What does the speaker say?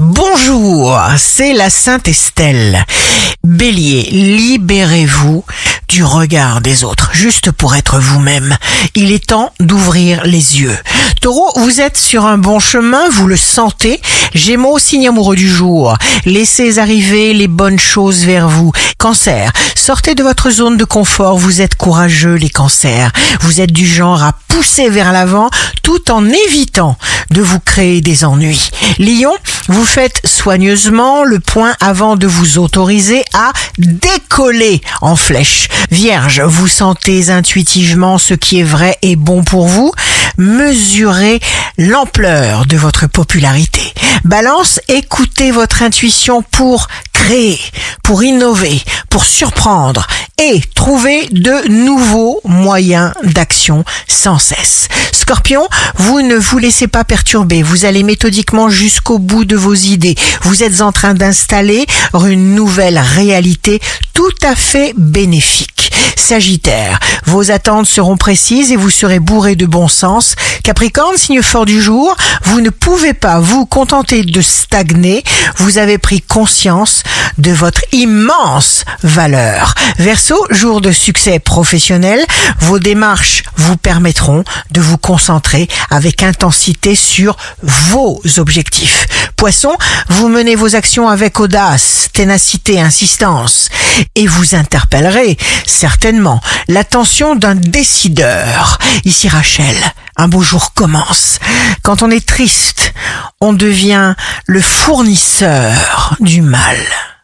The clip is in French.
Bonjour, c'est la Sainte Estelle. Bélier, libérez-vous du regard des autres, juste pour être vous-même. Il est temps d'ouvrir les yeux. Taureau, vous êtes sur un bon chemin, vous le sentez. Gémeaux, signe amoureux du jour. Laissez arriver les bonnes choses vers vous. Cancer, sortez de votre zone de confort, vous êtes courageux les cancers. Vous êtes du genre à pousser vers l'avant tout en évitant de vous créer des ennuis. Lion, vous faites soigneusement le point avant de vous autoriser à décoller en flèche. Vierge, vous sentez intuitivement ce qui est vrai et bon pour vous. Mesurez l'ampleur de votre popularité. Balance, écoutez votre intuition pour créer, pour innover, pour surprendre et trouver de nouveaux moyens d'action sans cesse. Scorpion, vous ne vous laissez pas perturber, vous allez méthodiquement jusqu'au bout de vos idées. Vous êtes en train d'installer une nouvelle réalité tout à fait bénéfique. Sagittaire, vos attentes seront précises et vous serez bourré de bon sens. Capricorne, signe fort du jour, vous ne pouvez pas vous contenter de stagner, vous avez pris conscience de votre immense valeur. Verseau, jour de succès professionnel, vos démarches vous permettront de vous concentrer avec intensité sur vos objectifs. Poisson, vous menez vos actions avec audace, ténacité, insistance et vous interpellerez certainement l'attention d'un décideur. Ici Rachel, un beau jour commence. Quand on est triste, on devient le fournisseur du mal.